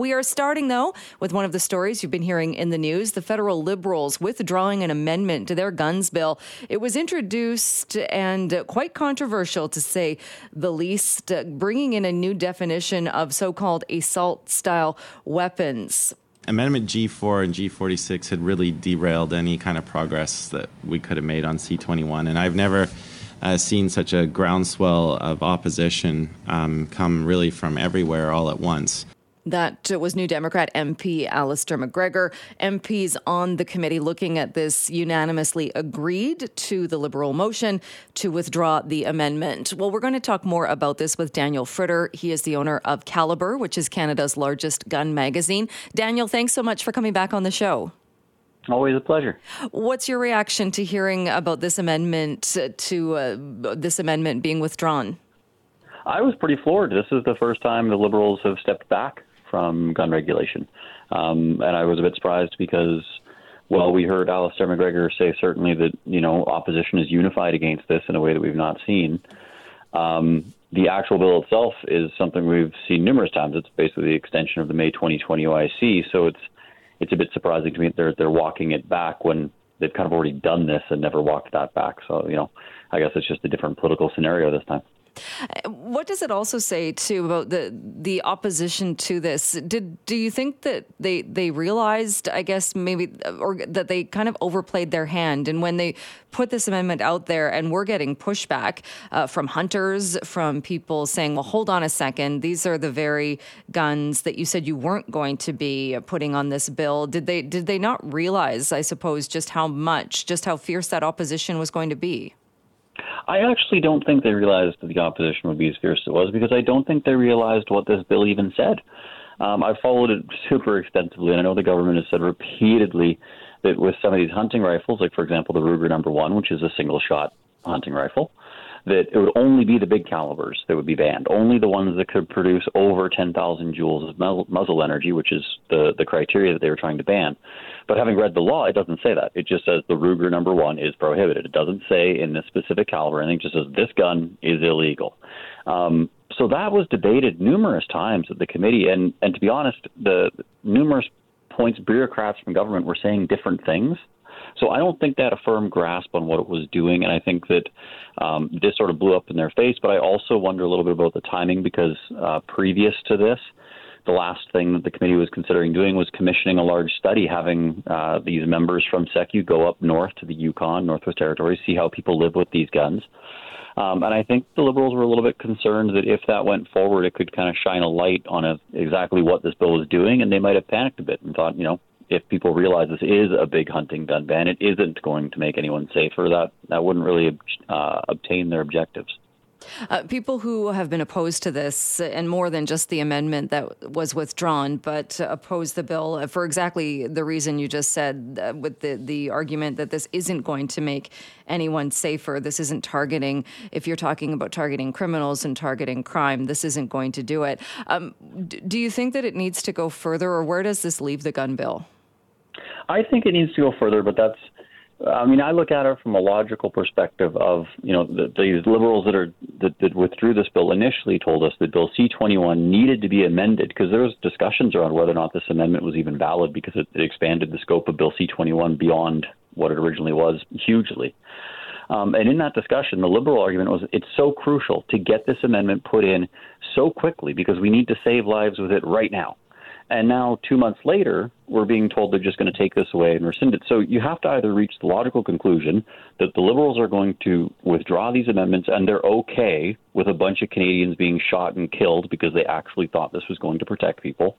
We are starting, though, with one of the stories you've been hearing in the news the federal Liberals withdrawing an amendment to their guns bill. It was introduced and quite controversial, to say the least, bringing in a new definition of so called assault style weapons. Amendment G4 and G46 had really derailed any kind of progress that we could have made on C21. And I've never uh, seen such a groundswell of opposition um, come really from everywhere all at once. That was New Democrat MP Alistair MacGregor. MPs on the committee looking at this unanimously agreed to the Liberal motion to withdraw the amendment. Well, we're going to talk more about this with Daniel Fritter. He is the owner of Calibre, which is Canada's largest gun magazine. Daniel, thanks so much for coming back on the show. Always a pleasure. What's your reaction to hearing about this amendment to uh, this amendment being withdrawn? I was pretty floored. This is the first time the Liberals have stepped back from gun regulation, um, and I was a bit surprised because, well, we heard Alistair MacGregor say certainly that you know opposition is unified against this in a way that we've not seen. Um, the actual bill itself is something we've seen numerous times. It's basically the extension of the May 2020 OIC, so it's it's a bit surprising to me that they're they're walking it back when they've kind of already done this and never walked that back. So you know, I guess it's just a different political scenario this time. What does it also say too about the the opposition to this? Did do you think that they they realized, I guess maybe, or that they kind of overplayed their hand, and when they put this amendment out there, and we're getting pushback uh, from hunters, from people saying, "Well, hold on a second, these are the very guns that you said you weren't going to be putting on this bill." Did they did they not realize, I suppose, just how much, just how fierce that opposition was going to be? I actually don't think they realized that the opposition would be as fierce as it was because I don't think they realized what this bill even said. Um, I followed it super extensively, and I know the government has said repeatedly that with some of these hunting rifles, like for example the Ruger Number One, which is a single shot hunting rifle, that it would only be the big calibers that would be banned, only the ones that could produce over 10,000 joules of muzzle energy, which is the, the criteria that they were trying to ban. But having read the law, it doesn't say that. It just says the Ruger number one is prohibited. It doesn't say in this specific caliber anything. It just says this gun is illegal. Um, so that was debated numerous times at the committee, and and to be honest, the numerous points bureaucrats from government were saying different things. So I don't think had a firm grasp on what it was doing, and I think that um, this sort of blew up in their face. But I also wonder a little bit about the timing because uh, previous to this, the last thing that the committee was considering doing was commissioning a large study, having uh, these members from SECU go up north to the Yukon, Northwest Territories, see how people live with these guns. Um, and I think the Liberals were a little bit concerned that if that went forward, it could kind of shine a light on a, exactly what this bill was doing, and they might have panicked a bit and thought, you know, if people realize this is a big hunting gun ban, it isn't going to make anyone safer. That that wouldn't really uh, obtain their objectives. Uh, people who have been opposed to this, and more than just the amendment that was withdrawn, but oppose the bill for exactly the reason you just said, uh, with the, the argument that this isn't going to make anyone safer. This isn't targeting, if you're talking about targeting criminals and targeting crime, this isn't going to do it. Um, do you think that it needs to go further, or where does this leave the gun bill? I think it needs to go further, but that's. I mean, I look at it from a logical perspective of you know the, these liberals that are that, that withdrew this bill initially told us that Bill C21 needed to be amended because there was discussions around whether or not this amendment was even valid because it, it expanded the scope of Bill C21 beyond what it originally was hugely. Um, and in that discussion, the liberal argument was it's so crucial to get this amendment put in so quickly because we need to save lives with it right now. And now, two months later, we're being told they're just going to take this away and rescind it. So you have to either reach the logical conclusion that the Liberals are going to withdraw these amendments and they're okay with a bunch of Canadians being shot and killed because they actually thought this was going to protect people,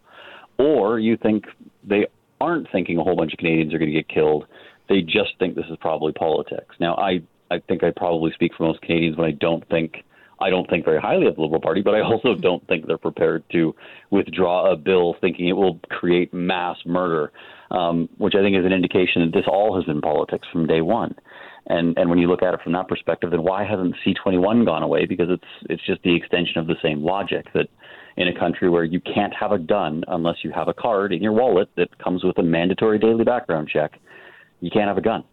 or you think they aren't thinking a whole bunch of Canadians are going to get killed. They just think this is probably politics. Now, I, I think I probably speak for most Canadians when I don't think I don't think very highly of the Liberal Party, but I also don't think they're prepared to withdraw a bill thinking it will create mass murder, um, which I think is an indication that this all has been politics from day one. And and when you look at it from that perspective, then why hasn't C21 gone away? Because it's it's just the extension of the same logic that in a country where you can't have a gun unless you have a card in your wallet that comes with a mandatory daily background check, you can't have a gun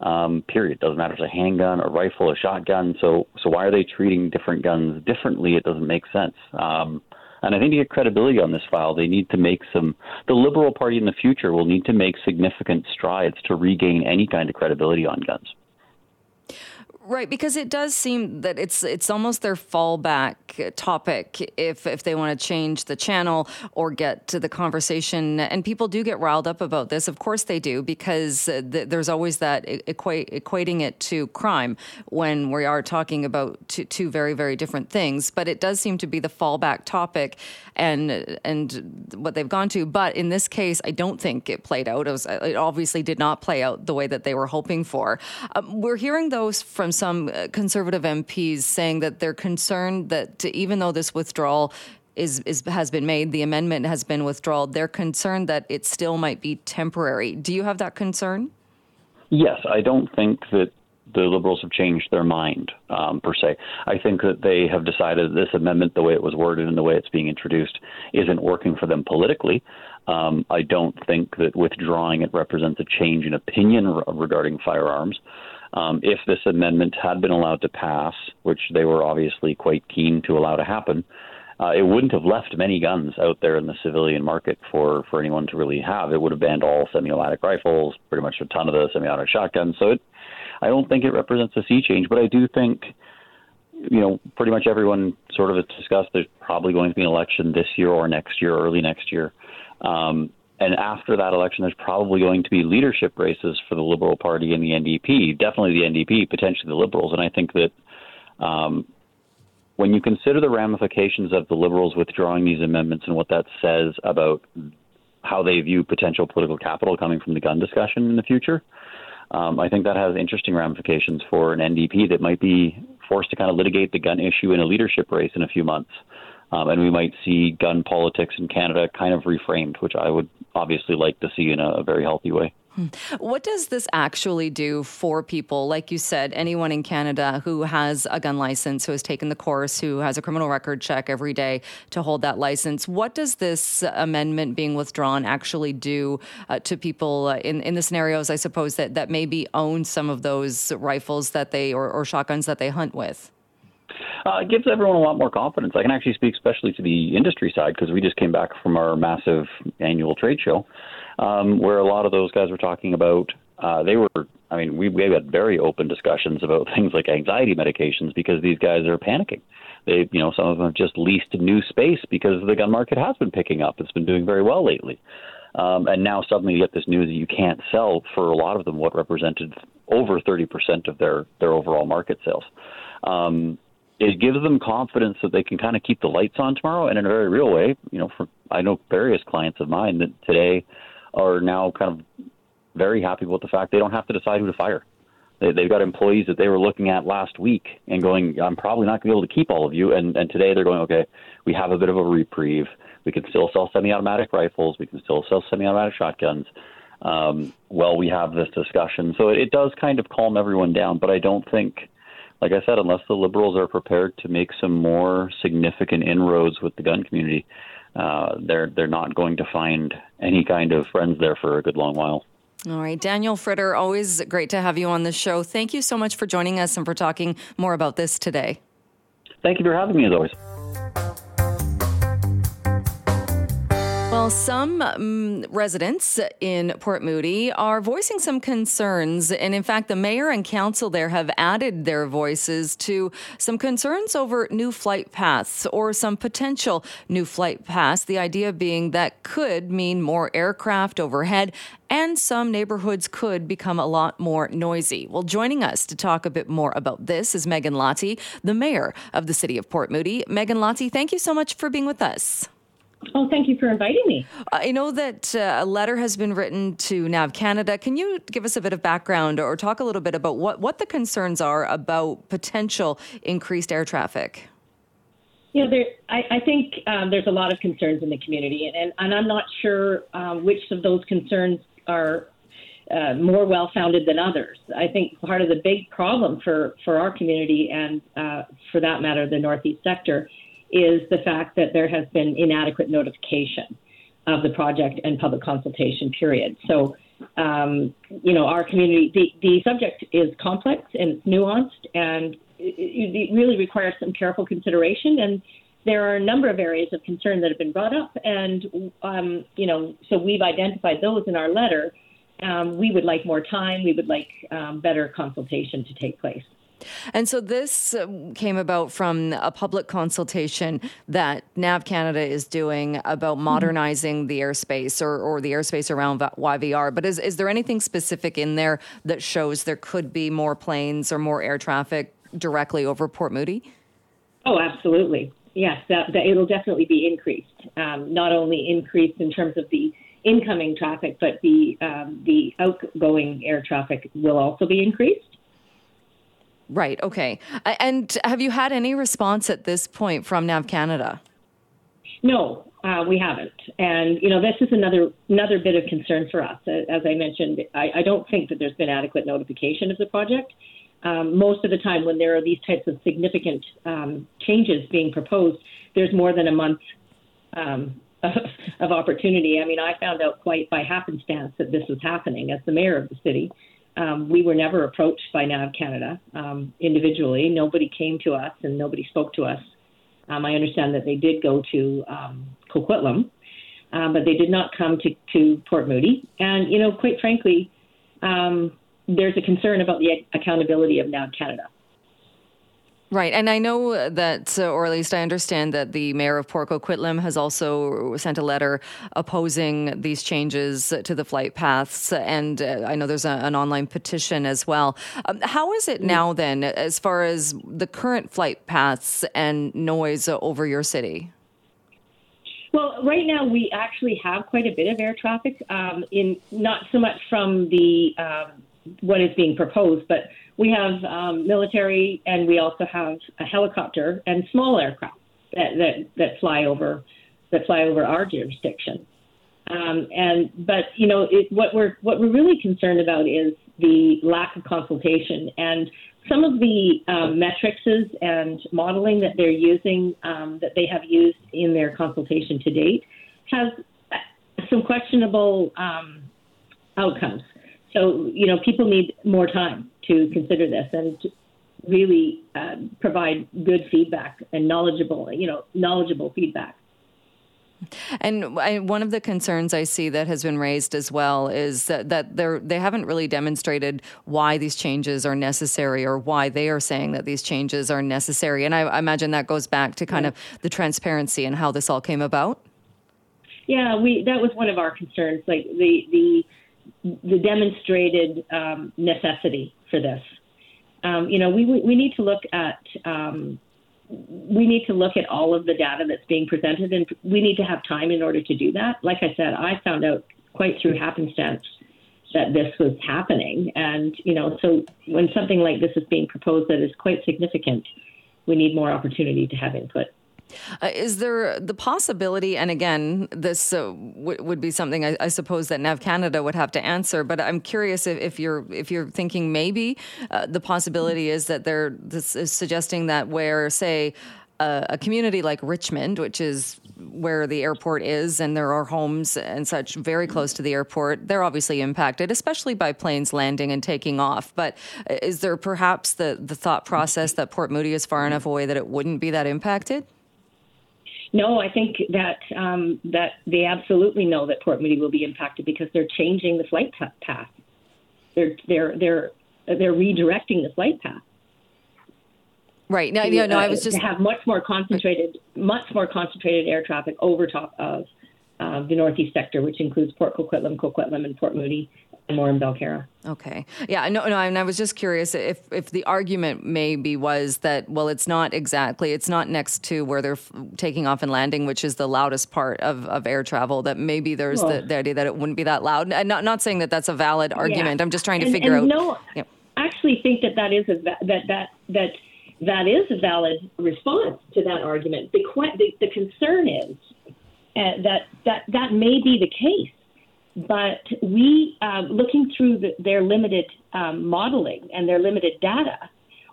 um, period. Doesn't matter if it's a handgun, a rifle, a shotgun. So, so why are they treating different guns differently? It doesn't make sense. Um, And I think to get credibility on this file, they need to make some. The Liberal Party in the future will need to make significant strides to regain any kind of credibility on guns. Right, because it does seem that it's it's almost their fallback topic if if they want to change the channel or get to the conversation. And people do get riled up about this. Of course they do, because th- there's always that equate, equating it to crime when we are talking about two, two very very different things. But it does seem to be the fallback topic, and and what they've gone to. But in this case, I don't think it played out. It, was, it obviously did not play out the way that they were hoping for. Um, we're hearing those from some uh, conservative MPs saying that they're concerned that even though this withdrawal is, is, has been made, the amendment has been withdrawn. They're concerned that it still might be temporary. Do you have that concern? Yes, I don't think that the Liberals have changed their mind um, per se. I think that they have decided this amendment, the way it was worded and the way it's being introduced, isn't working for them politically. Um, I don't think that withdrawing it represents a change in opinion re- regarding firearms. Um, if this amendment had been allowed to pass, which they were obviously quite keen to allow to happen, uh, it wouldn't have left many guns out there in the civilian market for, for anyone to really have. It would have banned all semi-automatic rifles, pretty much a ton of the semi-automatic shotguns. So it, I don't think it represents a sea change, but I do think, you know, pretty much everyone sort of has discussed there's probably going to be an election this year or next year, early next year. Um, and after that election, there's probably going to be leadership races for the Liberal Party and the NDP, definitely the NDP, potentially the Liberals. And I think that um, when you consider the ramifications of the Liberals withdrawing these amendments and what that says about how they view potential political capital coming from the gun discussion in the future, um, I think that has interesting ramifications for an NDP that might be forced to kind of litigate the gun issue in a leadership race in a few months. Um, and we might see gun politics in Canada kind of reframed, which I would obviously like to see in a, a very healthy way. Hmm. What does this actually do for people? Like you said, anyone in Canada who has a gun license, who has taken the course, who has a criminal record check every day to hold that license. What does this amendment being withdrawn actually do uh, to people uh, in, in the scenarios, I suppose, that, that maybe own some of those rifles that they or, or shotguns that they hunt with? Uh, it gives everyone a lot more confidence. I can actually speak especially to the industry side because we just came back from our massive annual trade show um, where a lot of those guys were talking about. Uh, they were, I mean, we, we had very open discussions about things like anxiety medications because these guys are panicking. They, you know, some of them have just leased new space because the gun market has been picking up. It's been doing very well lately. Um, and now suddenly you get this news that you can't sell for a lot of them what represented over 30% of their, their overall market sales. Um, it gives them confidence that they can kind of keep the lights on tomorrow. And in a very real way, you know, for I know various clients of mine that today are now kind of very happy with the fact they don't have to decide who to fire. They, they've got employees that they were looking at last week and going, I'm probably not going to be able to keep all of you. And, and today they're going, okay, we have a bit of a reprieve. We can still sell semi-automatic rifles. We can still sell semi-automatic shotguns. Um, well, we have this discussion, so it, it does kind of calm everyone down. But I don't think like I said, unless the liberals are prepared to make some more significant inroads with the gun community, uh, they're they're not going to find any kind of friends there for a good long while. All right, Daniel Fritter, always great to have you on the show. Thank you so much for joining us and for talking more about this today. Thank you for having me, as always. Well, some um, residents in Port Moody are voicing some concerns. And in fact, the mayor and council there have added their voices to some concerns over new flight paths or some potential new flight paths. The idea being that could mean more aircraft overhead and some neighborhoods could become a lot more noisy. Well, joining us to talk a bit more about this is Meghan Lahti, the mayor of the city of Port Moody. Meghan Lahti, thank you so much for being with us. Oh, thank you for inviting me. I know that uh, a letter has been written to NAV Canada. Can you give us a bit of background or talk a little bit about what, what the concerns are about potential increased air traffic? You know, there, I, I think um, there's a lot of concerns in the community, and, and I'm not sure um, which of those concerns are uh, more well founded than others. I think part of the big problem for, for our community and, uh, for that matter, the Northeast sector is the fact that there has been inadequate notification of the project and public consultation period. So, um, you know, our community, the, the subject is complex and it's nuanced and it, it really requires some careful consideration. And there are a number of areas of concern that have been brought up, and um, you know, so we've identified those in our letter. Um, we would like more time. We would like um, better consultation to take place. And so this uh, came about from a public consultation that NAV Canada is doing about mm-hmm. modernizing the airspace or, or the airspace around YVR. But is, is there anything specific in there that shows there could be more planes or more air traffic directly over Port Moody? Oh, absolutely. Yes, that, that it'll definitely be increased. Um, not only increased in terms of the incoming traffic, but the um, the outgoing air traffic will also be increased. Right. Okay. And have you had any response at this point from Nav Canada? No, uh, we haven't. And you know, this is another another bit of concern for us. As I mentioned, I, I don't think that there's been adequate notification of the project. Um, most of the time, when there are these types of significant um, changes being proposed, there's more than a month um, of, of opportunity. I mean, I found out quite by happenstance that this was happening as the mayor of the city. Um, we were never approached by NAV Canada um, individually. Nobody came to us and nobody spoke to us. Um, I understand that they did go to um, Coquitlam, um, but they did not come to, to Port Moody. And, you know, quite frankly, um, there's a concern about the accountability of NAV Canada. Right. And I know that, or at least I understand that the mayor of Port Coquitlam has also sent a letter opposing these changes to the flight paths. And uh, I know there's a, an online petition as well. Um, how is it now, then, as far as the current flight paths and noise over your city? Well, right now we actually have quite a bit of air traffic, um, in not so much from the um, what is being proposed, but we have um, military and we also have a helicopter and small aircraft that, that, that fly over that fly over our jurisdiction. Um, and but you know it, what we're what we're really concerned about is the lack of consultation and some of the um, metrics and modeling that they're using um, that they have used in their consultation to date has some questionable um, outcomes. So, you know, people need more time to consider this and to really uh, provide good feedback and knowledgeable, you know, knowledgeable feedback. And I, one of the concerns I see that has been raised as well is that, that they're, they haven't really demonstrated why these changes are necessary or why they are saying that these changes are necessary. And I, I imagine that goes back to kind yeah. of the transparency and how this all came about. Yeah, we that was one of our concerns. Like the the the demonstrated um, necessity for this. Um, you know, we, we need to look at um, we need to look at all of the data that's being presented, and we need to have time in order to do that. Like I said, I found out quite through happenstance that this was happening, and you know, so when something like this is being proposed that is quite significant, we need more opportunity to have input. Uh, is there the possibility, and again, this uh, w- would be something I, I, suppose that Nav Canada would have to answer, but I'm curious if, if you're if you're thinking maybe uh, the possibility is that they're this is suggesting that where say a, community like Richmond, which is where the airport is, and there are homes and such very close to the airport, they're obviously impacted, especially by planes landing and taking off. But uh, is there perhaps the, the thought process that Port Moody is far enough away that it wouldn't be that impacted? No, I think that um, that they absolutely know that Port Moody will be impacted because they're changing the flight path. They're they're they're they're redirecting the flight path. Right. No, to, no, no. I was uh, just to have much more concentrated, much more concentrated air traffic over top of uh, the northeast sector, which includes Port Coquitlam, Coquitlam, and Port Moody, more in Belcarra. Okay. Yeah, no, no, and I was just curious if if the argument maybe was that well, it's not exactly, it's not next to where they're f- taking off and landing, which is the loudest part of, of air travel. That maybe there's well, the, the, idea that it wouldn't be that loud. And not not saying that that's a valid argument. Yeah. I'm just trying to and, figure and out. No, yeah. I actually think that that is a that that that that is a valid response to that argument. The the, the concern is uh, that that that may be the case but we, um, looking through the, their limited um, modeling and their limited data,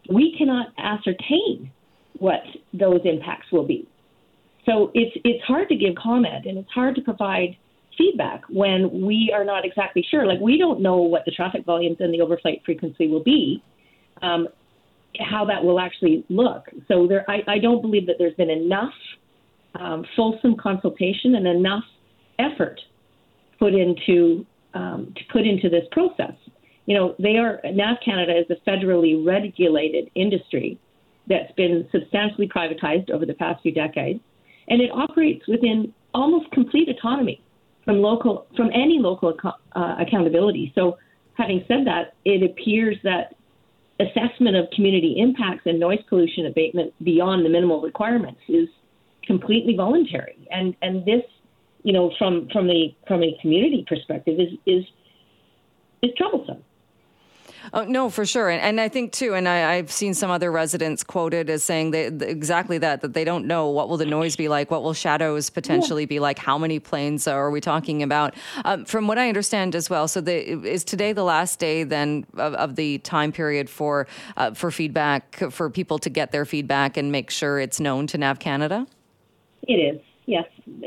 we cannot ascertain what those impacts will be. So it's it's hard to give comment and it's hard to provide feedback when we are not exactly sure. Like we don't know what the traffic volumes and the overflight frequency will be, um, how that will actually look. So there, I, I don't believe that there's been enough um, fulsome consultation and enough effort put into um, to put into this process. You know, they are NAV Canada is a federally regulated industry that's been substantially privatized over the past few decades, and it operates within almost complete autonomy from local from any local uh, accountability. So, having said that, it appears that assessment of community impacts and noise pollution abatement beyond the minimal requirements is completely voluntary. And and this, you know, from from the from a community perspective, is is is troublesome. Oh, no, for sure. And, and I think too, and I, have seen some other residents quoted as saying they, exactly that, that they don't know what will the noise be like, what will shadows potentially yeah. be like, how many planes are we talking about? Um, from what I understand as well, so the, is today the last day then of, of the time period for, uh, for feedback, for people to get their feedback and make sure it's known to NAV Canada? It is, yes.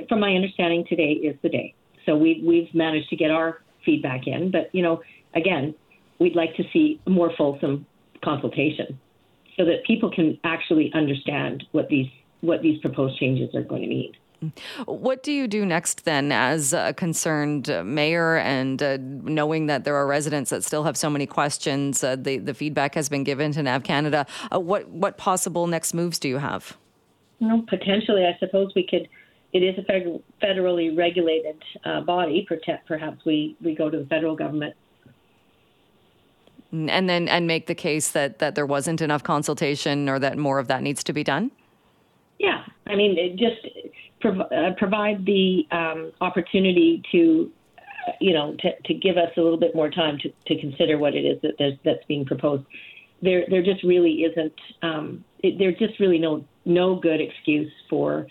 From my understanding, today is the day. So we, we've managed to get our feedback in, but, you know, again, we'd like to see a more fulsome consultation so that people can actually understand what these what these proposed changes are going to mean. What do you do next then as a concerned mayor and uh, knowing that there are residents that still have so many questions? Uh, the, the feedback has been given to NAV Canada. Uh, what, what possible next moves do you have? You potentially, I suppose we could. It is a federally regulated uh, body. Perhaps we, we go to the federal government. And then and make the case that that there wasn't enough consultation or that more of that needs to be done? Yeah. I mean just prov- uh, provide the um, opportunity to uh, you know to, to give us a little bit more time to, to consider what it is that that's being proposed. There there just really isn't um, it, there's just really no no good excuse for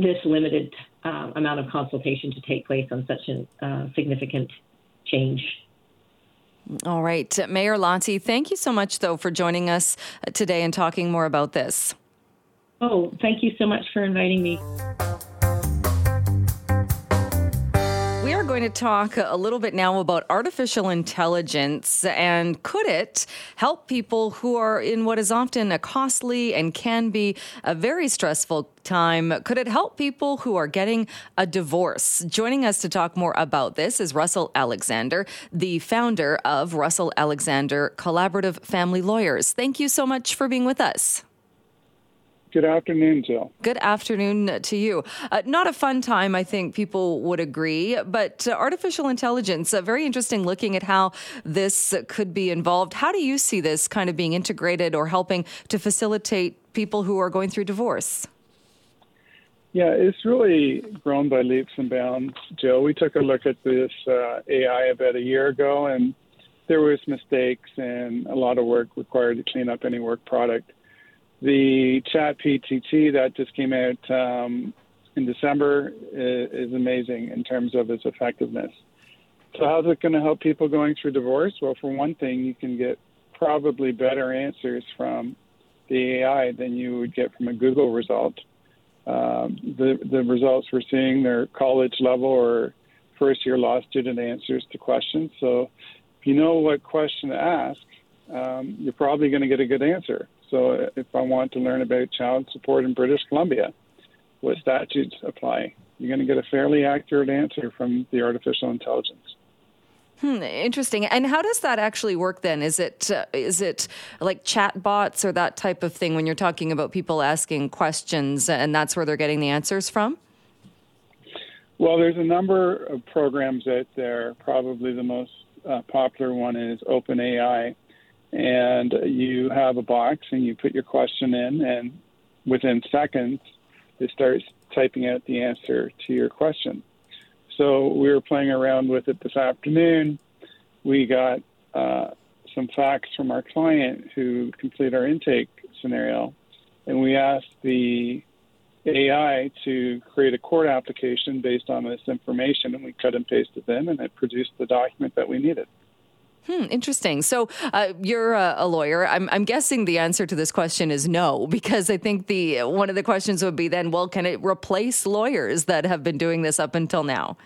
this limited uh, amount of consultation to take place on such a uh, significant change all right. Mayor Lahti, thank you so much, though, for joining us today and talking more about this. Oh, thank you so much for inviting me. We are going to talk a little bit now about artificial intelligence and could it help people who are in what is often a costly and can be a very stressful time. Could it help people who are getting a divorce? Joining us to talk more about this is Russell Alexander, the founder of Russell Alexander Collaborative Family Lawyers. Thank you so much for being with us. Good afternoon, Jill. Good afternoon to you. Uh, not a fun time, I think people would agree, but uh, artificial intelligence, uh, very interesting looking at how this could be involved. How do you see this kind of being integrated or helping to facilitate people who are going through divorce? Yeah, it's really grown by leaps and bounds, Jill. We took a look at this uh, AI about a year ago, and there was mistakes and a lot of work required to clean up any work product. The ChatGPT that just came out um, in December is, is amazing in terms of its effectiveness. So, how's it going to help people going through divorce? Well, for one thing, you can get probably better answers from the AI than you would get from a Google result. Um, the the results we're seeing they're college level or first year law student answers to questions. So, if you know what question to ask, um, you're probably going to get a good answer. So if I want to learn about child support in British Columbia, what statutes apply, you're going to get a fairly accurate answer from the artificial intelligence. Hmm, interesting. And how does that actually work then? Is it uh, is it like chat bots or that type of thing when you're talking about people asking questions and that's where they're getting the answers from? Well, there's a number of programs out there. Probably the most uh, popular one is OpenAI, and you have a box and you put your question in, and within seconds, it starts typing out the answer to your question. So we were playing around with it this afternoon. We got uh, some facts from our client who completed our intake scenario, and we asked the AI to create a court application based on this information, and we cut and pasted in, and it produced the document that we needed. Hmm, interesting. So uh, you're a, a lawyer. I'm, I'm, guessing the answer to this question is no, because I think the one of the questions would be then, well, can it replace lawyers that have been doing this up until now?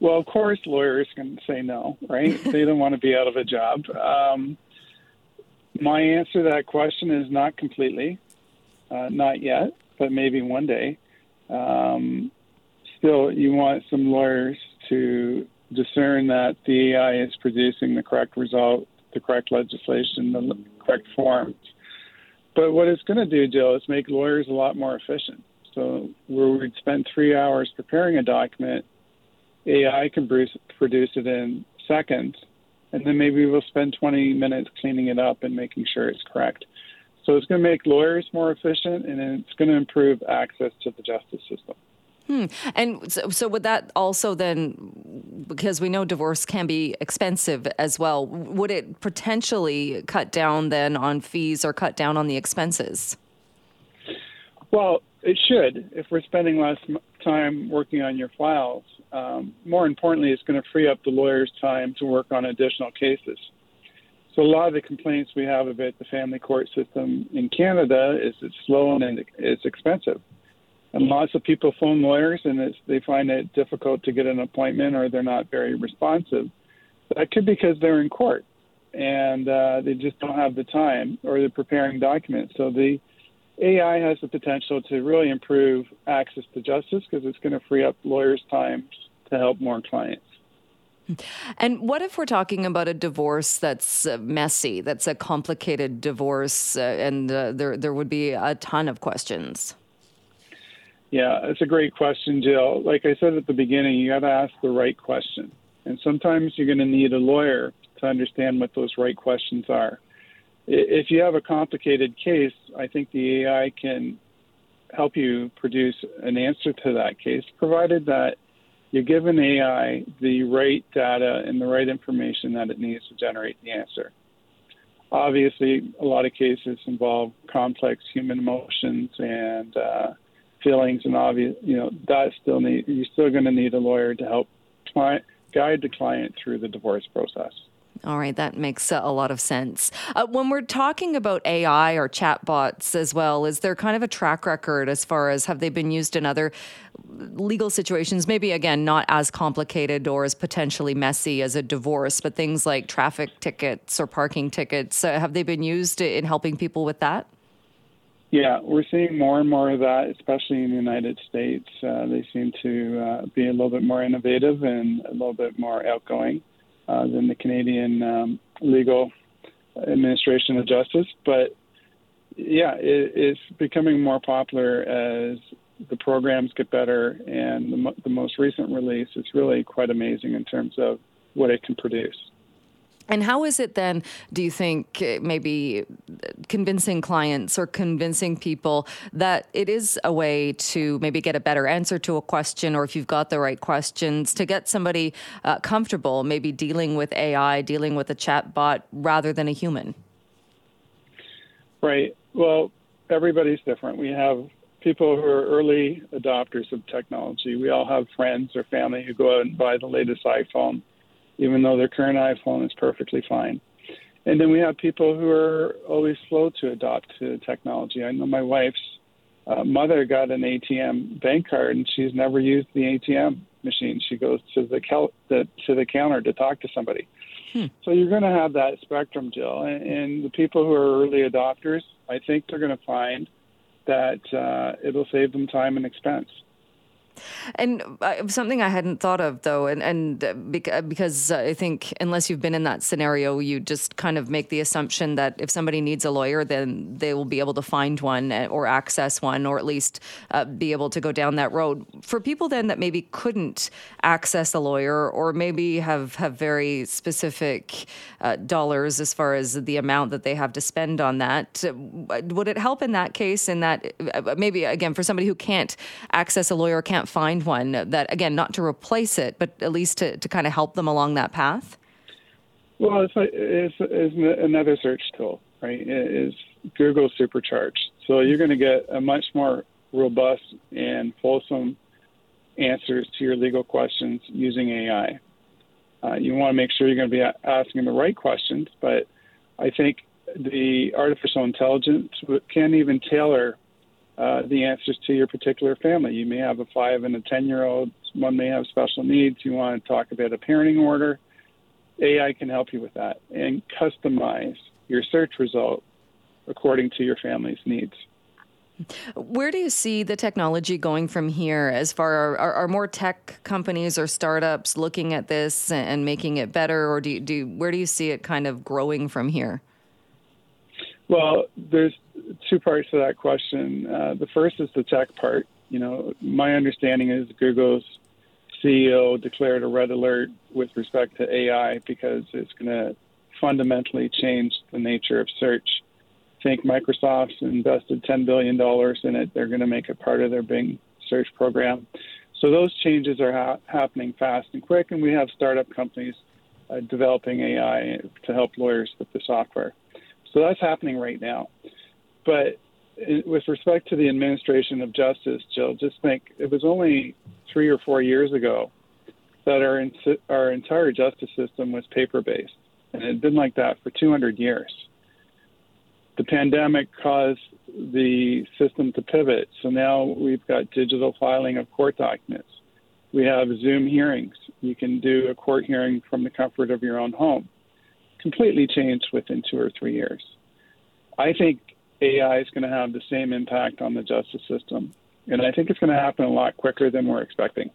Well, of course, lawyers can say no, right? they don't want to be out of a job. Um, my answer to that question is not completely, uh, not yet, but maybe one day. Um, still, you want some lawyers to discern that the AI is producing the correct result, the correct legislation, the correct forms. But what it's going to do, Jill, is make lawyers a lot more efficient. So where we'd spend three hours preparing a document, AI can produce it in seconds, and then maybe we'll spend 20 minutes cleaning it up and making sure it's correct. So it's going to make lawyers more efficient, and it's going to improve access to the justice system. Hmm. And so, so, would that also then, because we know divorce can be expensive as well, would it potentially cut down then on fees or cut down on the expenses? Well, it should. If we're spending less time working on your files, um, more importantly, it's going to free up the lawyer's time to work on additional cases. So a lot of the complaints we have about the family court system in Canada is it's slow and it's expensive. And lots of people phone lawyers and they find it difficult to get an appointment or they're not very responsive. That could be because they're in court and uh, they just don't have the time or they're preparing documents. So the AI has the potential to really improve access to justice because it's going to free up lawyers' time to help more clients. And what if we're talking about a divorce that's uh, messy, that's a complicated divorce, uh, and uh, there there would be a ton of questions? Yeah, it's a great question, Jill. Like I said at the beginning, you got to ask the right question, and sometimes you're going to need a lawyer to understand what those right questions are. If you have a complicated case, I think the AI can help you produce an answer to that case, provided that you give an AI the right data and the right information that it needs to generate the answer. Obviously, a lot of cases involve complex human emotions and uh, feelings, and obvious, you know, that still need you're still going to need a lawyer to help client, guide the client through the divorce process. All right, that makes a lot of sense. Uh, when we're talking about AI or chatbots as well, is there kind of a track record as far as have they been used in other legal situations? Maybe again, not as complicated or as potentially messy as a divorce, but things like traffic tickets or parking tickets. Uh, have they been used in helping people with that? Yeah, we're seeing more and more of that, especially in the United States. Uh, they seem to uh, be a little bit more innovative and a little bit more outgoing uh, than the Canadian um, legal administration of justice. But yeah, it, it's becoming more popular as the programs get better, and the, mo- the most recent release is really quite amazing in terms of what it can produce. And how is it then, do you think, eh, maybe convincing clients or convincing people that it is a way to maybe get a better answer to a question, or if you've got the right questions, to get somebody uh, comfortable maybe dealing with AI, dealing with a chat bot rather than a human? Right. Well, everybody's different. We have people who are early adopters of technology. We all have friends or family who go out and buy the latest iPhone even though their current iPhone is perfectly fine. And then we have people who are always slow to adopt to technology. I know my wife's uh, mother got an ATM bank card, and she's never used the ATM machine. She goes to the, cal- the to the counter to talk to somebody. Hmm. So you're going to have that spectrum, Jill. And, and the people who are early adopters, I think they're going to find that uh, it'll save them time and expense. And uh, something I hadn't thought of though, and and uh, because I think unless you've been in that scenario, you just kind of make the assumption that if somebody needs a lawyer, then they will be able to find one uh, or access one, or at least uh, be able to go down that road. For people then that maybe couldn't access a lawyer, or maybe have have very specific uh, dollars as far as the amount that they have to spend on that, would it help in that case? In that maybe again for somebody who can't access a lawyer, can't can't find one that again not to replace it but at least to, to kind of help them along that path? Well it's, it's, it's another search tool right? It is google supercharged. So you're going to get a much more robust and fulsome answers to your legal questions using ai uh, you want to make sure you're going to be asking the right questions but i think the artificial intelligence can even tailor uh, the answers to your particular family. You may have a five and a 10 year old, one may have special needs. You want to talk about a parenting order. AI can help you with that and customize your search result according to your family's needs. Where do you see the technology going from here? As far are, are more tech companies or startups looking at this and making it better, or do you, do where do you see it kind of growing from here? Well, there's two parts to that question. Uh, the first is the tech part. You know, my understanding is Google's CEO declared a red alert with respect to AI because it's going to fundamentally change the nature of search. I think Microsoft's invested $10 billion in it. They're going to make it part of their Bing search program. So those changes are ha- happening fast and quick, and we have startup companies uh, developing AI to help lawyers with the software. So that's happening right now. But with respect to the administration of justice, Jill, just think it was only three or four years ago that our our entire justice system was paper based, and it had been like that for 200 years. The pandemic caused the system to pivot, so now we've got digital filing of court documents. We have Zoom hearings. You can do a court hearing from the comfort of your own home. Completely changed within two or three years. I think AI is going to have the same impact on the justice system. And I think it's going to happen a lot quicker than we're expecting.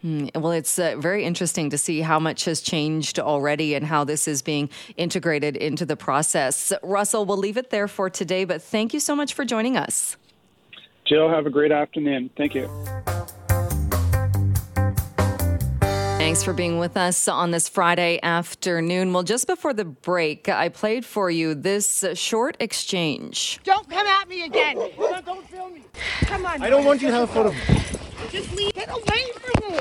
Hmm, well, it's uh, very interesting to see how much has changed already and how this is being integrated into the process. Russell, we'll leave it there for today, but thank you so much for joining us. Jill, have a great afternoon. Thank you. Thanks for being with us on this Friday afternoon. Well, just before the break, I played for you this short exchange. Don't come at me again. Don't film me. Come on. I don't want you to have a photo. Just leave. Get away from me.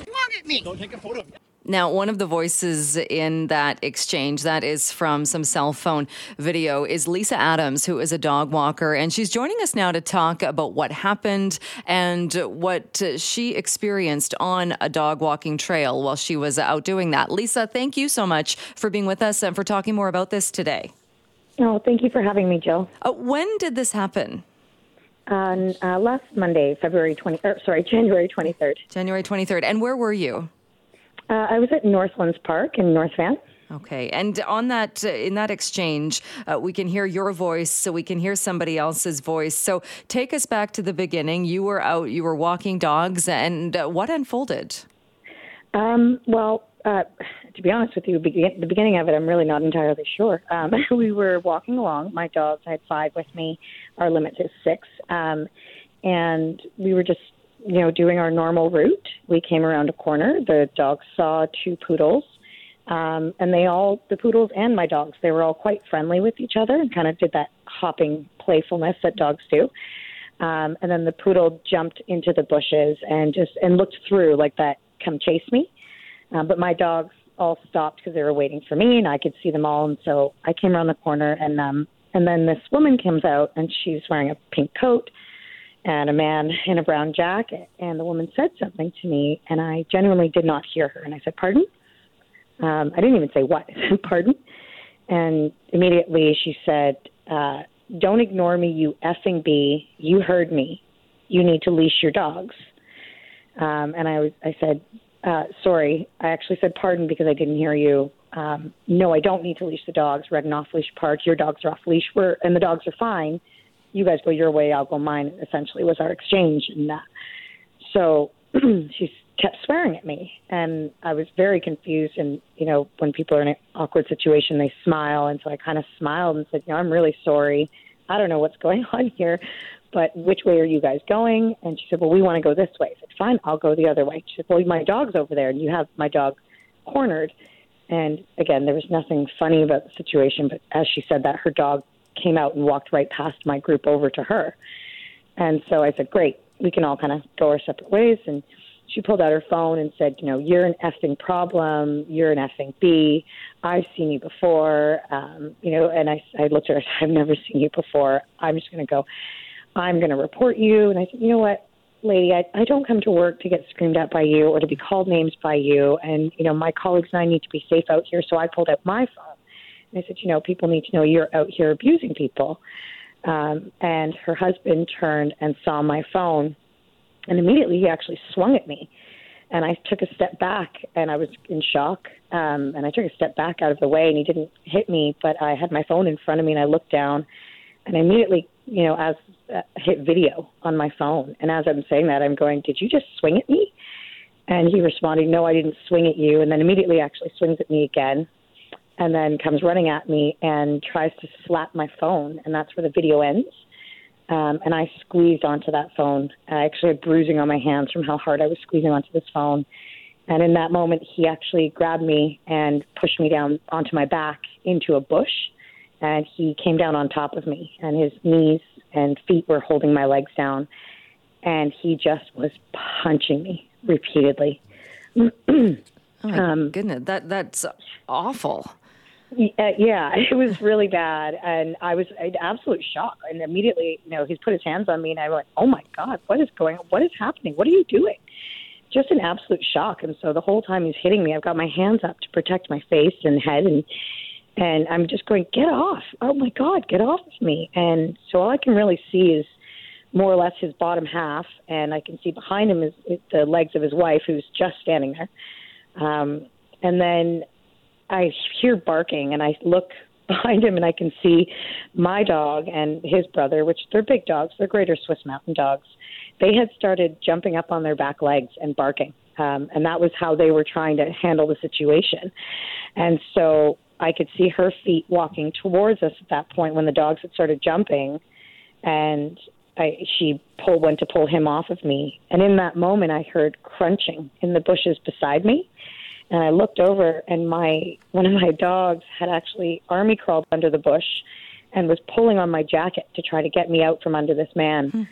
Look at me. Don't take a photo. Now, one of the voices in that exchange, that is from some cell phone video, is Lisa Adams, who is a dog walker. And she's joining us now to talk about what happened and what she experienced on a dog walking trail while she was out doing that. Lisa, thank you so much for being with us and for talking more about this today. Oh, thank you for having me, Jill. Uh, when did this happen? On uh, last Monday, February 20, er, sorry, January 23rd. January 23rd. And where were you? Uh, I was at Northlands Park in North Van. Okay, and on that uh, in that exchange, uh, we can hear your voice, so we can hear somebody else's voice. So take us back to the beginning. You were out, you were walking dogs, and uh, what unfolded? Um, well, uh, to be honest with you, begin, the beginning of it, I'm really not entirely sure. Um, we were walking along. My dogs, I had five with me. Our limit is six, um, and we were just you know, doing our normal route. We came around a corner. The dogs saw two poodles, um, and they all, the poodles and my dogs, they were all quite friendly with each other and kind of did that hopping playfulness that dogs do. Um, and then the poodle jumped into the bushes and just and looked through like that, come chase me. Um, but my dogs all stopped because they were waiting for me, and I could see them all. And so I came around the corner, and um, and then this woman comes out, and she's wearing a pink coat and a man in a brown jacket. And the woman said something to me, and I genuinely did not hear her. And I said, Pardon? Um, I didn't even say what. Pardon? And immediately she said, uh, Don't ignore me, you effing bee. You heard me. You need to leash your dogs. Um, and I was, I said, uh, sorry. I actually said pardon because I didn't hear you. Um, no, I don't need to leash the dogs. We're off leash park. Your dogs are off leash. We're, and the dogs are fine you guys go your way, I'll go mine. Essentially, was our exchange, and uh, so she kept swearing at me, and I was very confused. And you know, when people are in an awkward situation, they smile, and so I kind of smiled and said, "You know, I'm really sorry. I don't know what's going on here." But which way are you guys going? And she said, Well, we want to go this way. I said, Fine, I'll go the other way. She said, Well, my dog's over there, and you have my dog cornered. And again, there was nothing funny about the situation, but as she said that, her dog came out and walked right past my group over to her. And so I said, Great, we can all kind of go our separate ways. And she pulled out her phone and said, You know, you're an effing problem. You're an effing B. I've seen you before. Um, you know, and I, I looked at her, I've never seen you before. I'm just going to go, I'm going to report you. And I said, You know what? Lady, I, I don't come to work to get screamed at by you or to be called names by you. And, you know, my colleagues and I need to be safe out here. So I pulled out my phone I said, you know, people need to know you're out here abusing people. Um, and her husband turned and saw my phone, and immediately he actually swung at me. And I took a step back, and I was in shock. Um, and I took a step back out of the way, and he didn't hit me, but I had my phone in front of me, and I looked down, And I immediately, you know, as uh, hit video on my phone, and as I'm saying that, I'm going, "Did you just swing at me?" And he responded, "No, I didn't swing at you." And then immediately, actually swings at me again, and then comes running at me and tries to slap my phone, and that's where the video ends. Um, and I squeezed onto that phone. I actually had bruising on my hands from how hard I was squeezing onto this phone. And in that moment, he actually grabbed me and pushed me down onto my back into a bush. And he came down on top of me, and his knees and feet were holding my legs down. And he just was punching me repeatedly. oh my um, goodness, that that's awful. Uh, yeah, it was really bad, and I was in absolute shock. And immediately, you know, he's put his hands on me, and I went, "Oh my God, what is going? on? What is happening? What are you doing?" Just an absolute shock. And so the whole time he's hitting me, I've got my hands up to protect my face and head, and and I'm just going, "Get off! Oh my God, get off of me!" And so all I can really see is more or less his bottom half, and I can see behind him is, is the legs of his wife, who's just standing there. Um, and then I hear barking and I look behind him and I can see my dog and his brother, which they're big dogs, they're greater Swiss mountain dogs. They had started jumping up on their back legs and barking. Um, and that was how they were trying to handle the situation. And so I could see her feet walking towards us at that point when the dogs had started jumping. And I, she pull, went to pull him off of me. And in that moment, I heard crunching in the bushes beside me and I looked over, and my one of my dogs had actually army crawled under the bush and was pulling on my jacket to try to get me out from under this man. Hmm.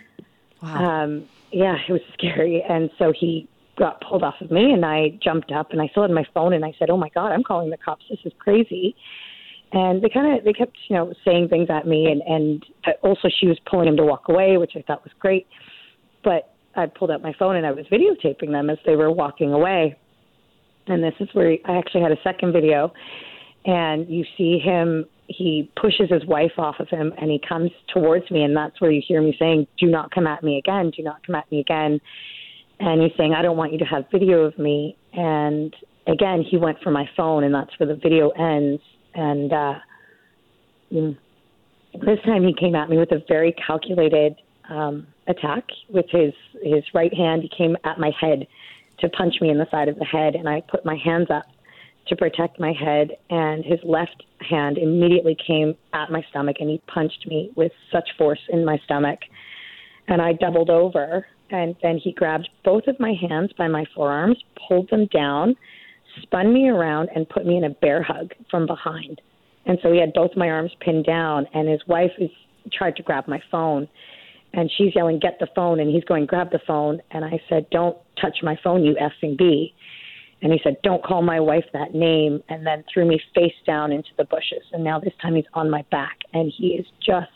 Wow. Um, yeah, it was scary, and so he got pulled off of me, and I jumped up, and I still had my phone, and I said, "Oh my God, I'm calling the cops! This is crazy." And they kind of they kept you know saying things at me, and and also she was pulling him to walk away, which I thought was great. But I pulled out my phone and I was videotaping them as they were walking away and this is where I actually had a second video, and you see him. He pushes his wife off of him, and he comes towards me, and that's where you hear me saying, "Do not come at me again. Do not come at me again." And he's saying, "I don't want you to have video of me." And again, he went for my phone, and that's where the video ends. And uh, mm, this time, he came at me with a very calculated um, attack with his his right hand. He came at my head to punch me in the side of the head, and I put my hands up to protect my head, and his left hand immediately came at my stomach, and he punched me with such force in my stomach. And I doubled over, and then he grabbed both of my hands by my forearms, pulled them down, spun me around, and put me in a bear hug from behind. And so he had both my arms pinned down, and his wife is tried to grab my phone and she's yelling, "Get the phone!" And he's going, "Grab the phone!" And I said, "Don't touch my phone, you effing b." And he said, "Don't call my wife that name." And then threw me face down into the bushes. And now this time he's on my back, and he is just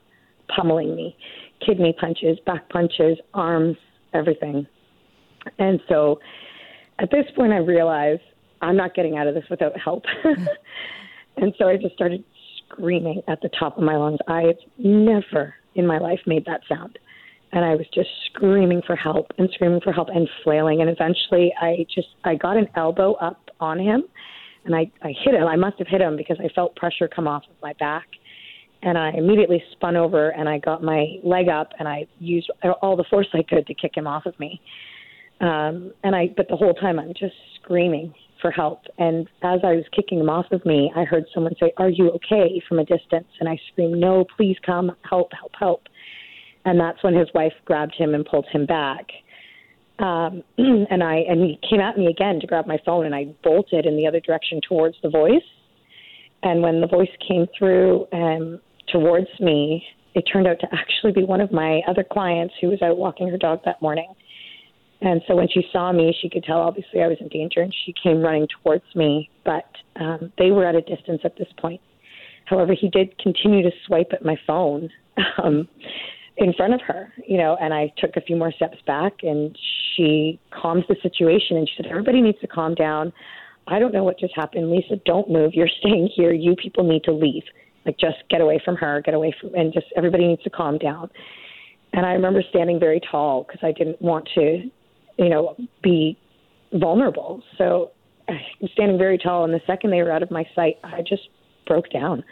pummeling me, kidney punches, back punches, arms, everything. And so, at this point, I realize I'm not getting out of this without help. and so I just started screaming at the top of my lungs. I've never in my life made that sound and I was just screaming for help and screaming for help and flailing. And eventually, I just I got an elbow up on him, and I I hit him. I must have hit him because I felt pressure come off of my back, and I immediately spun over and I got my leg up and I used all the force I could to kick him off of me. Um, and I but the whole time I'm just screaming for help. And as I was kicking him off of me, I heard someone say, "Are you okay?" from a distance, and I screamed, "No, please come, help, help, help." And that's when his wife grabbed him and pulled him back. Um, and I and he came at me again to grab my phone, and I bolted in the other direction towards the voice. And when the voice came through um, towards me, it turned out to actually be one of my other clients who was out walking her dog that morning. And so when she saw me, she could tell obviously I was in danger, and she came running towards me. But um, they were at a distance at this point. However, he did continue to swipe at my phone. Um, in front of her, you know, and I took a few more steps back and she calms the situation and she said, Everybody needs to calm down. I don't know what just happened. Lisa, don't move. You're staying here. You people need to leave. Like just get away from her, get away from and just everybody needs to calm down. And I remember standing very tall because I didn't want to, you know, be vulnerable. So I'm standing very tall and the second they were out of my sight, I just broke down.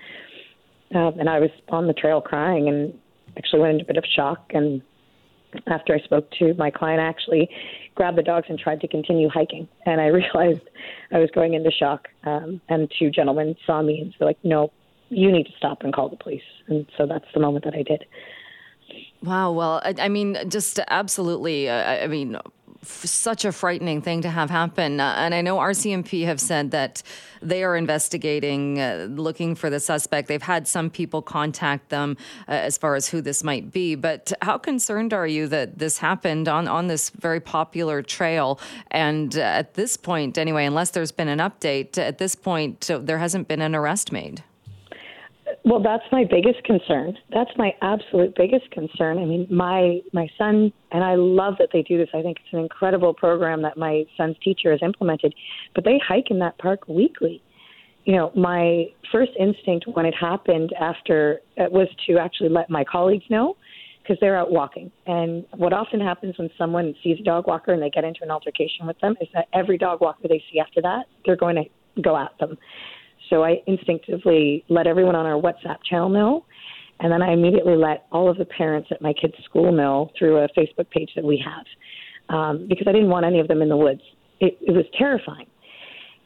Um, and I was on the trail crying and actually went into a bit of shock. And after I spoke to my client, I actually grabbed the dogs and tried to continue hiking. And I realized I was going into shock. Um, and two gentlemen saw me and were like, no, you need to stop and call the police. And so that's the moment that I did. Wow. Well, I, I mean, just absolutely. Uh, I mean, such a frightening thing to have happen. Uh, and I know RCMP have said that they are investigating, uh, looking for the suspect. They've had some people contact them uh, as far as who this might be. But how concerned are you that this happened on, on this very popular trail? And uh, at this point, anyway, unless there's been an update, at this point, there hasn't been an arrest made. Well, that's my biggest concern. That's my absolute biggest concern. I mean, my my son and I love that they do this. I think it's an incredible program that my son's teacher has implemented. But they hike in that park weekly. You know, my first instinct when it happened after it was to actually let my colleagues know because they're out walking. And what often happens when someone sees a dog walker and they get into an altercation with them is that every dog walker they see after that, they're going to go at them. So I instinctively let everyone on our WhatsApp channel know. And then I immediately let all of the parents at my kids' school know through a Facebook page that we have um, because I didn't want any of them in the woods. It, it was terrifying.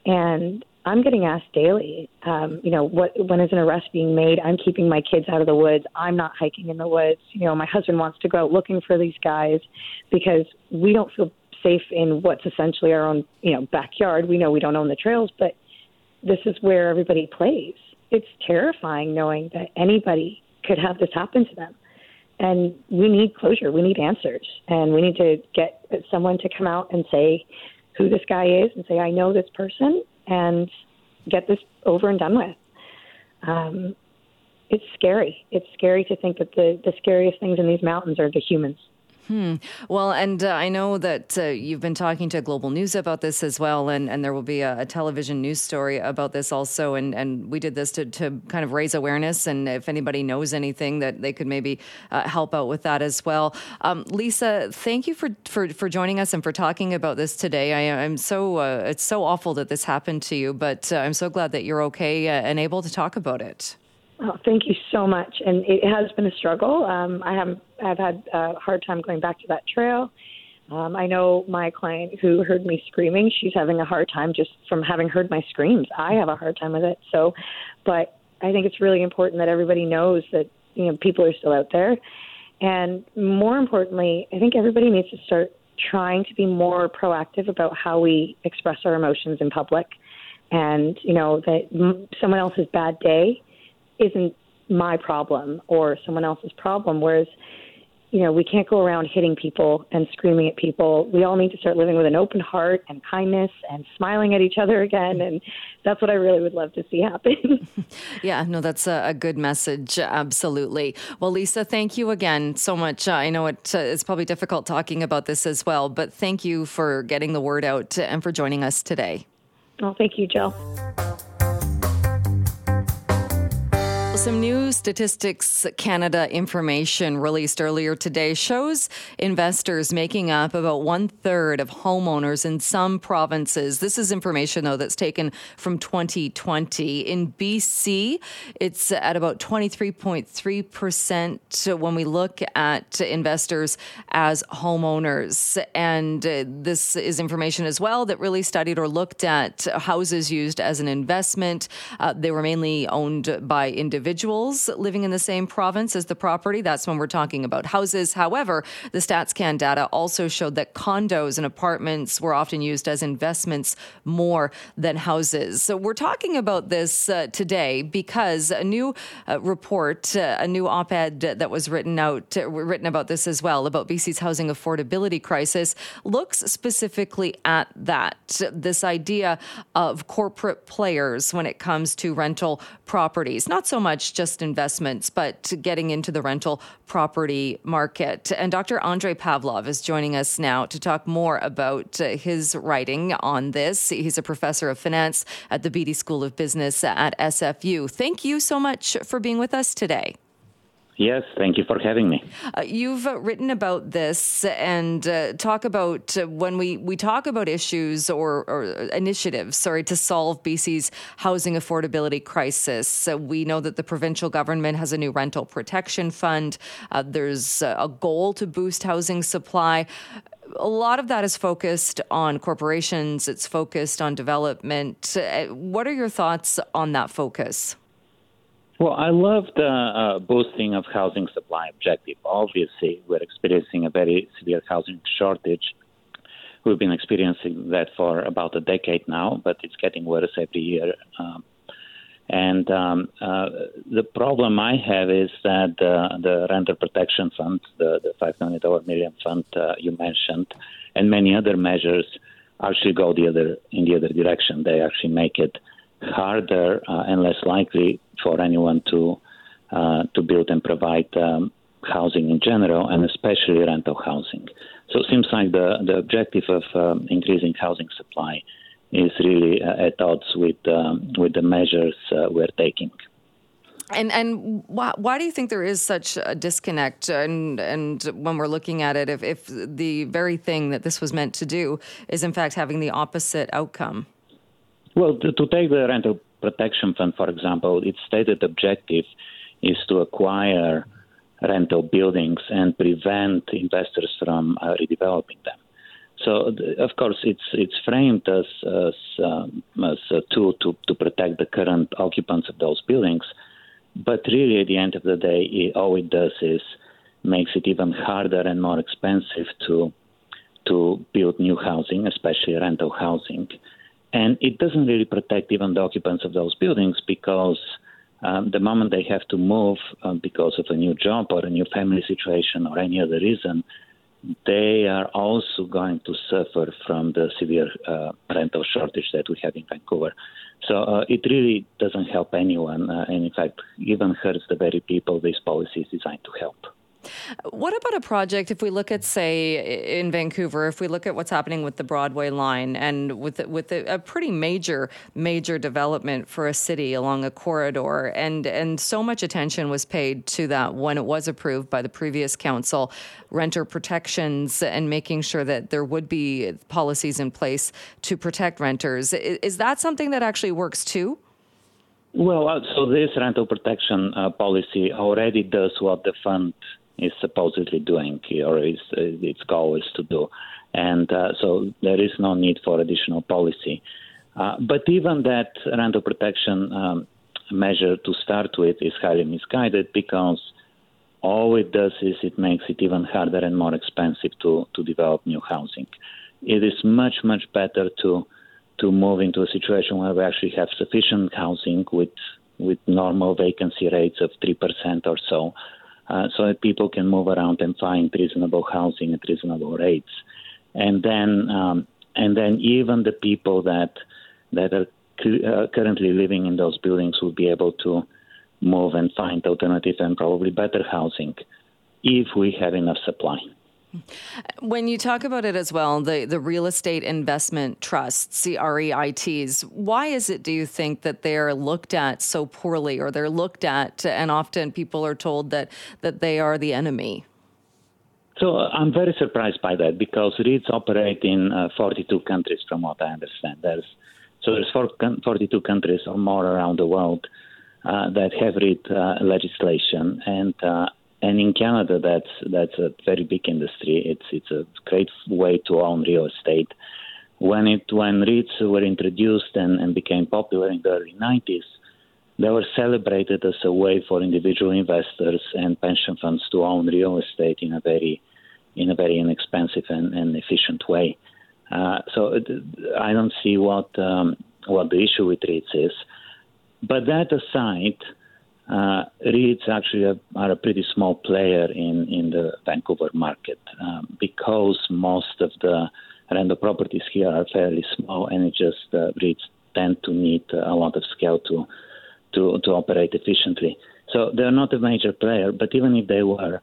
And I'm getting asked daily, um, you know, what when is an arrest being made? I'm keeping my kids out of the woods. I'm not hiking in the woods. You know, my husband wants to go out looking for these guys because we don't feel safe in what's essentially our own, you know, backyard. We know we don't own the trails, but this is where everybody plays. It's terrifying knowing that anybody could have this happen to them. And we need closure. We need answers. And we need to get someone to come out and say who this guy is and say, I know this person, and get this over and done with. Um, it's scary. It's scary to think that the, the scariest things in these mountains are the humans. Hmm. Well, and uh, I know that uh, you've been talking to Global News about this as well, and, and there will be a, a, television news story about this also. And, and we did this to, to kind of raise awareness, and if anybody knows anything, that they could maybe uh, help out with that as well. Um, Lisa, thank you for, for, for joining us and for talking about this today. I, am so uh, it's so awful that this happened to you, but uh, I'm so glad that you're okay uh, and able to talk about it. Oh, thank you so much. And it has been a struggle. Um, I have I've had a hard time going back to that trail. Um, I know my client who heard me screaming. She's having a hard time just from having heard my screams. I have a hard time with it. So, but I think it's really important that everybody knows that you know people are still out there, and more importantly, I think everybody needs to start trying to be more proactive about how we express our emotions in public, and you know that someone else's bad day isn't my problem or someone else's problem. Whereas, you know, we can't go around hitting people and screaming at people. We all need to start living with an open heart and kindness and smiling at each other again. And that's what I really would love to see happen. yeah, no, that's a, a, good message. Absolutely. Well, Lisa, thank you again so much. Uh, I know it, uh, it's probably difficult talking about this as well, but thank you for getting the word out and for joining us today. Well, thank you, Jill. Some new Statistics Canada information released earlier today shows investors making up about one third of homeowners in some provinces. This is information, though, that's taken from 2020. In BC, it's at about 23.3% when we look at investors as homeowners. And uh, this is information as well that really studied or looked at houses used as an investment. Uh, they were mainly owned by individuals individuals living in the same province as the property. That's when we're talking about houses. However, the StatsCan data also showed that condos and apartments were often used as investments more than houses. So we're talking about this uh, today because a new uh, report, uh, a new op-ed that was written out, uh, written about this as well, about BC's housing affordability crisis, looks specifically at that. This idea of corporate players when it comes to rental properties. Not so much just investments, but getting into the rental property market. And Dr. Andrei Pavlov is joining us now to talk more about uh, his writing on this. He's a professor of finance at the Beedie School of Business at SFU. Thank you so much for being with us today. Yes, thank you for having me. Uh, you've uh, written about this and uh, talk about uh, when we, we talk about issues or, or, initiatives, sorry, to solve BC's housing affordability crisis. Uh, we know that the provincial government has a new rental protection fund. Uh, there's a goal to boost housing supply. A lot of that is focused on corporations. It's focused on development. what are your thoughts on that focus? Well, I love the uh, boosting of housing supply objective. Obviously, we're experiencing a very severe housing shortage. We've been experiencing that for about a decade now, but it's getting worse every year. Um, and um, uh, the problem I have is that uh, the Renter Protection Fund, the, the $5 million million fund uh, you mentioned, and many other measures actually go the other in the other direction. They actually make it harder uh, and less likely for anyone to uh, to build and provide um, housing in general, and especially rental housing. So it seems like the the objective of um, increasing housing supply is really uh, at odds with um, with the measures uh, we're taking. And and why, why do you think there is such a disconnect? And and when we're looking at it, if if the very thing that this was meant to do is in fact having the opposite outcome. Well, to, to take the rental protection fund, for example, its stated objective is to acquire rental buildings and prevent investors from uh, redeveloping them. So, of course, it's it's framed as as, um, as a tool to, to protect the current occupants of those buildings, but really, at the end of the day, it, all it does is makes it even harder and more expensive to to build new housing, especially rental housing. And it doesn't really protect even the occupants of those buildings because um, the moment they have to move uh, because of a new job or a new family situation or any other reason, they are also going to suffer from the severe uh, rental shortage that we have in Vancouver. So uh, it really doesn't help anyone, uh, and in fact, even hurts the very people this policy is designed to help. What about a project? If we look at, say, in Vancouver, if we look at what's happening with the Broadway line and with with a, a pretty major major development for a city along a corridor, and and so much attention was paid to that when it was approved by the previous council, renter protections and making sure that there would be policies in place to protect renters. Is, is that something that actually works too? Well, uh, so this rental protection uh, policy already does what the fund is supposedly doing or is uh, its goal is to do. And uh, so there is no need for additional policy. Uh, but even that rental protection um, measure to start with is highly misguided because all it does is it makes it even harder and more expensive to, to develop new housing. It is much, much better to to move into a situation where we actually have sufficient housing with with normal vacancy rates of three percent or so, uh, so that people can move around and find reasonable housing at reasonable rates. And then, um, and then even the people that that are uh, currently living in those buildings will be able to move and find alternative and probably better housing if we have enough supply. When you talk about it as well, the, the real estate investment trusts, the REITs, why is it, do you think, that they're looked at so poorly or they're looked at, and often people are told that, that they are the enemy? So I'm very surprised by that because REITs operate in uh, 42 countries, from what I understand. There's, so there's 42 countries or more around the world uh, that have REIT uh, legislation, and uh, and in Canada, that's that's a very big industry. It's it's a great way to own real estate. When it when REITs were introduced and, and became popular in the early 90s, they were celebrated as a way for individual investors and pension funds to own real estate in a very in a very inexpensive and, and efficient way. Uh, so I don't see what um, what the issue with REITs is. But that aside, uh, REITs actually are, are, a pretty small player in, in the Vancouver market um, because most of the rental properties here are fairly small, and it just uh, REITs tend to need a lot of scale to to to operate efficiently. So they're not a major player, but even if they were,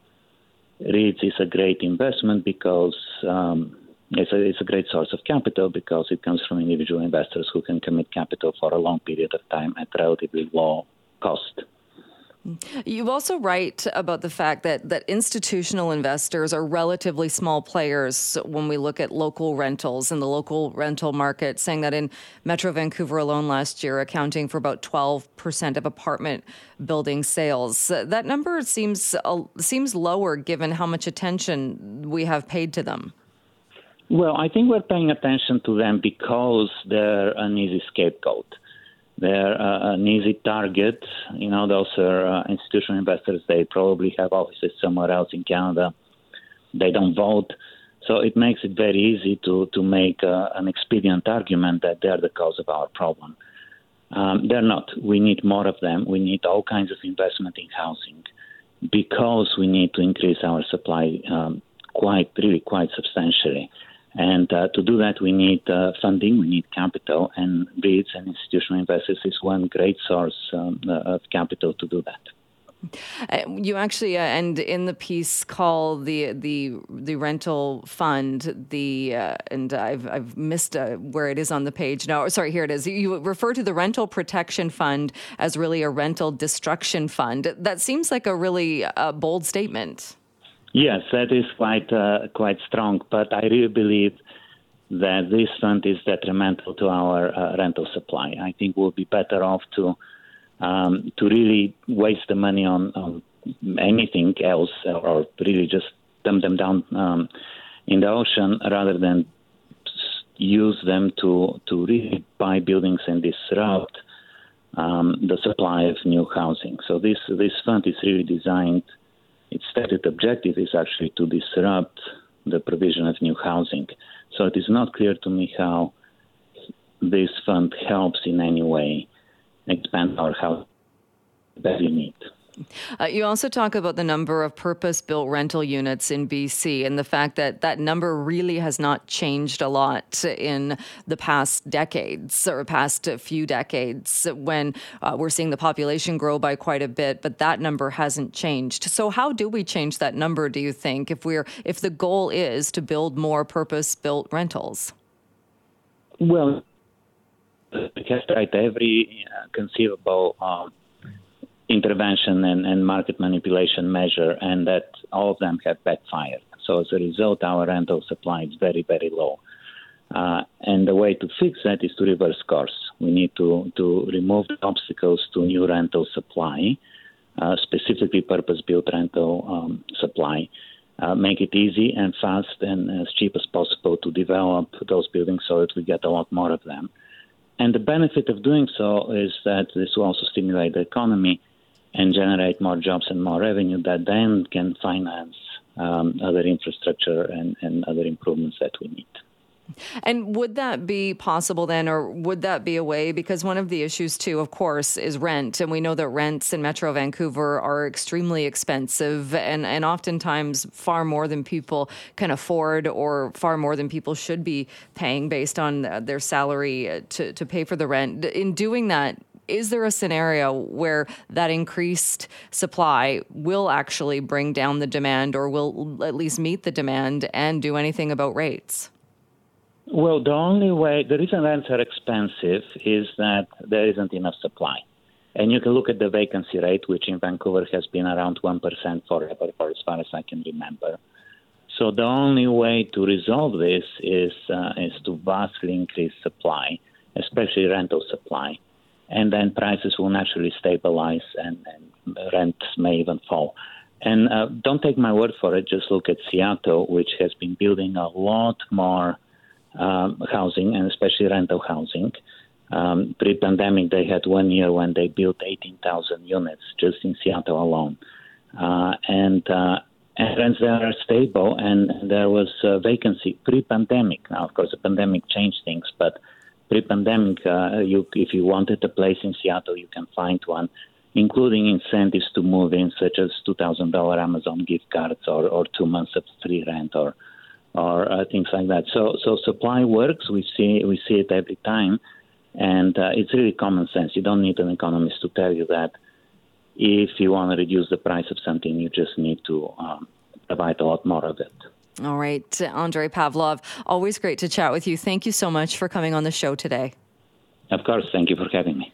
REITs is a great investment because um, it's a, it's a great source of capital because it comes from individual investors who can commit capital for a long period of time at relatively low cost. You also write about the fact that, that institutional investors are relatively small players when we look at local rentals in the local rental market, saying that in Metro Vancouver alone last year, accounting for about 12% of apartment building sales. That number seems, uh, seems lower given how much attention we have paid to them. Well, I think we're paying attention to them because they're an easy scapegoat. They're uh, an easy target. You know, those are uh, institutional investors. They probably have offices somewhere else in Canada. They don't vote. So it makes it very easy to, to make uh, an expedient argument that they're the cause of our problem. Um, they're not. We need more of them. We need all kinds of investment in housing because we need to increase our supply um, quite, really, quite substantially. And uh, to do that, we need uh, funding, we need capital, and REITs and institutional investors is one great source um, uh, of capital to do that. Uh, you actually, uh, and in the piece, call the the the rental fund the uh, and I've I've missed uh, where it is on the page now. Sorry, here it is. You refer to the rental protection fund as really a rental destruction fund. That seems like a really uh, bold statement. Yes, that is quite uh, quite strong, but I really believe that this fund is detrimental to our uh, rental supply. I think we'll be better off to um, to really waste the money on, on anything else, or really just dump them down um, in the ocean, rather than use them to to really buy buildings and disrupt um, the supply of new housing. So this this fund is really designed its stated objective is actually to disrupt the provision of new housing. So it is not clear to me how this fund helps in any way expand our housing value need. Uh, you also talk about the number of purpose built rental units in BC and the fact that that number really has not changed a lot in the past decades or past few decades when uh, we're seeing the population grow by quite a bit, but that number hasn't changed. So, how do we change that number, do you think, if, we're, if the goal is to build more purpose built rentals? Well, we have tried every uh, conceivable um, intervention and, and market manipulation measure, and that all of them have backfired. So as a result, our rental supply is very, very low. Uh, and the way to fix that is to reverse course. We need to, to remove the obstacles to new rental supply, uh, specifically purpose built rental um, supply. Uh, make it easy and fast and as cheap as possible to develop those buildings so that we get a lot more of them. And the benefit of doing so is that this will also stimulate the economy and generate more jobs and more revenue that then can finance um, other infrastructure and, and other improvements that we need. And would that be possible then, or would that be a way? Because one of the issues, too, of course, is rent. And we know that rents in Metro Vancouver are extremely expensive and, and oftentimes far more than people can afford or far more than people should be paying based on their salary to, to pay for the rent. In doing that, is there a scenario where that increased supply will actually bring down the demand or will at least meet the demand and do anything about rates? Well, the only way, the reason rents are expensive is that there isn't enough supply. And you can look at the vacancy rate, which in Vancouver has been around 1% forever, for as far as I can remember. So the only way to resolve this is, uh, is to vastly increase supply, especially rental supply and then prices will naturally stabilize and, and rents may even fall. And uh, don't take my word for it, just look at Seattle, which has been building a lot more um, housing and especially rental housing. Um, Pre pandemic, they had one year when they built 18,000 units just in Seattle alone. Uh, and, uh, and rents there are stable, and there was vacancy pre pandemic. Now, of course, the pandemic changed things, but pre-pandemic, uh, you, if you wanted a place in Seattle, you can find one, including incentives to move in, such as $2,000 Amazon gift cards or, or two months of free rent or or uh, things like that. So so supply works. We see we see it every time, and uh, it's really common sense. You don't need an economist to tell you that. If you want to reduce the price of something, you just need to um, provide a lot more of it. All right, Andrei Pavlov, always great to chat with you. Thank you so much for coming on the show today. Of course. Thank you for having me.